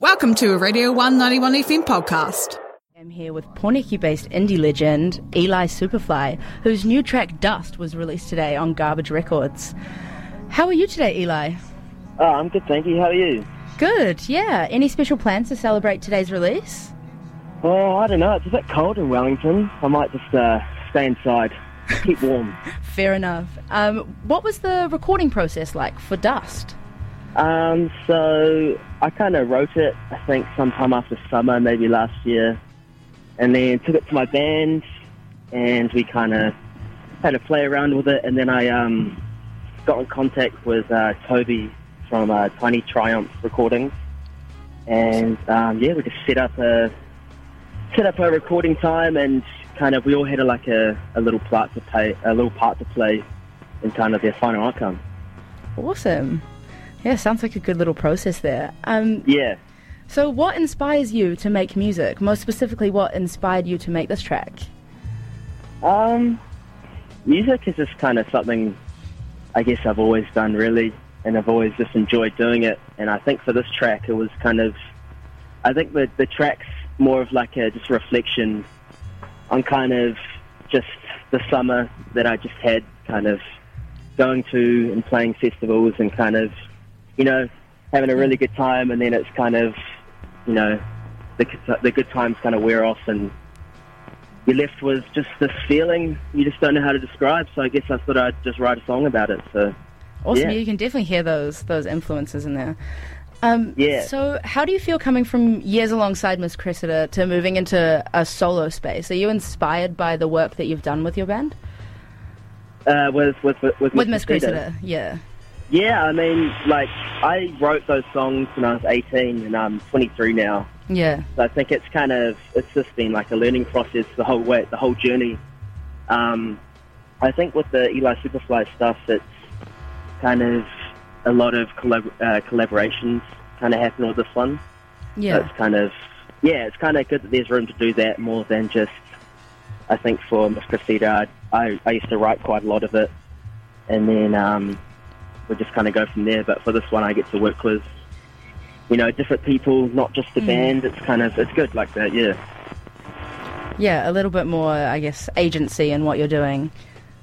Welcome to a Radio 191 FM podcast. I'm here with Pōneke based indie legend Eli Superfly, whose new track Dust was released today on Garbage Records. How are you today, Eli? Oh, I'm good, thank you. How are you? Good, yeah. Any special plans to celebrate today's release? Oh, I don't know. It's a bit cold in Wellington. I might just uh, stay inside, keep warm. Fair enough. Um, what was the recording process like for Dust? Um, so I kind of wrote it, I think, sometime after summer, maybe last year, and then took it to my band, and we kind of had a play around with it, and then I um, got in contact with uh, Toby from uh, Tiny Triumph Recordings, and um, yeah, we just set up a set up a recording time, and kind of we all had a, like a, a little part to play, a little part to play in kind of their final outcome. Awesome. Yeah, sounds like a good little process there. Um, Yeah. so, what inspires you to make music? Most specifically, what inspired you to make this track? Um, music is just kind of something I guess I've always done really, and I've always just enjoyed doing it. And I think for this track, it was kind of, I think the the track's more of like a just reflection on kind of just the summer that I just had, kind of going to and playing festivals and kind of, you know, having a really good time, and then it's kind of, you know, the the good times kind of wear off and you're left with just this feeling you just don't know how to describe. So I guess I thought I'd just write a song about it. So Awesome. Yeah. You can definitely hear those those influences in there. Um, Yeah. So, how do you feel coming from years alongside Miss Cressida to moving into a solo space? Are you inspired by the work that you've done with your band? uh, with with with, with, With Miss. Cressida, yeah. Yeah, I mean, like I wrote those songs when I was 18, and I'm 23 now. Yeah. So I think it's kind of it's just been like a learning process the whole way, the whole journey. Um, I think with the Eli Superfly stuff, it's kind of a lot of collab- uh, collaborations kind of happen with this one. So Yeah. it's kind of yeah, it's kind of good that there's room to do that more than just. I think for Miss Cressida, I, I, I used to write quite a lot of it, and then um, we just kind of go from there. But for this one, I get to work with, you know, different people, not just the Mm. band. It's kind of it's good like that, yeah. Yeah, a little bit more, I guess, agency in what you're doing.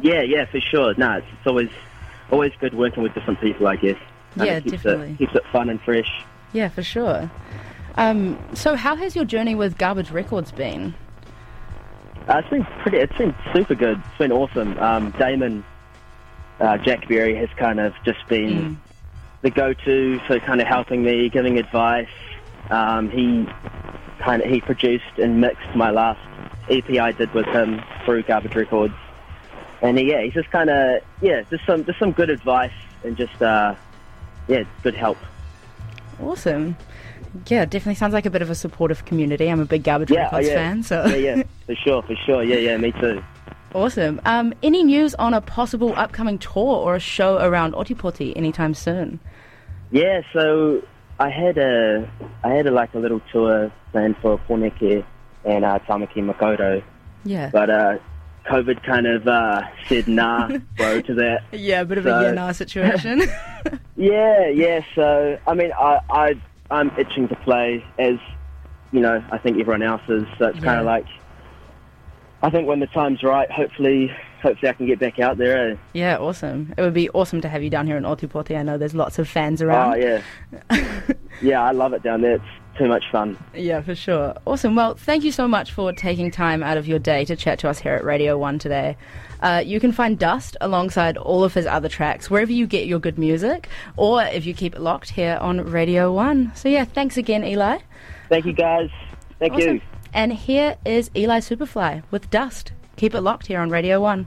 Yeah, yeah, for sure. No, it's, it's always always good working with different people. I guess. Kinda Yeah, keeps definitely. It, keeps it fun and fresh. Yeah, for sure. Um, so, how has your journey with Garbage Records been? Uh, it's been pretty. It's been super good. It's been awesome. Um, Damon uh, Jack Berry has kind of just been Mm. the go-to for kind of helping me, giving advice. Um, he kind of he produced and mixed my last EP I did with him through Garbage Records, and he, yeah, he's just kind of yeah, just some just some good advice and just uh, yeah, good help. Awesome. Yeah, definitely sounds like a bit of a supportive community. I'm a big Garbage Yeah, oh, Records yeah. fan, so Yeah, yeah, for sure, for sure. Yeah, yeah, me too. Awesome. Um, any news on a possible upcoming tour or a show around Ōtepoti anytime soon? Yeah, so I had a I had a, like a little tour planned for Pōneke and uh, Tāmaki Makaurau, Yeah. but uh, COVID kind of uh, said nah, bro, to that. yeah, a bit of So- a yeah nah situation. Yeah, yeah. So I mean, I I I'm itching to play as you know. I think everyone else is. So it's kind of like I think when the time's right, hopefully, hopefully I can get back out there. eh? yeah, awesome. It would be awesome to have you down here in Ōtepoti. I know there's lots of fans around. Oh yeah, yeah. I love it down there. It's too much fun. Yeah, for sure. Awesome. Well, thank you so much for taking time out of your day to chat to us here at Radio 1 today. Uh, you can find Dust alongside all of his other tracks wherever you get your good music, or if you keep it locked here on Radio 1. So, yeah, thanks again, Eli. Thank you guys. Thank Awesome. you. And here is Eli Superfly with Dust. Keep it locked here on Radio 1.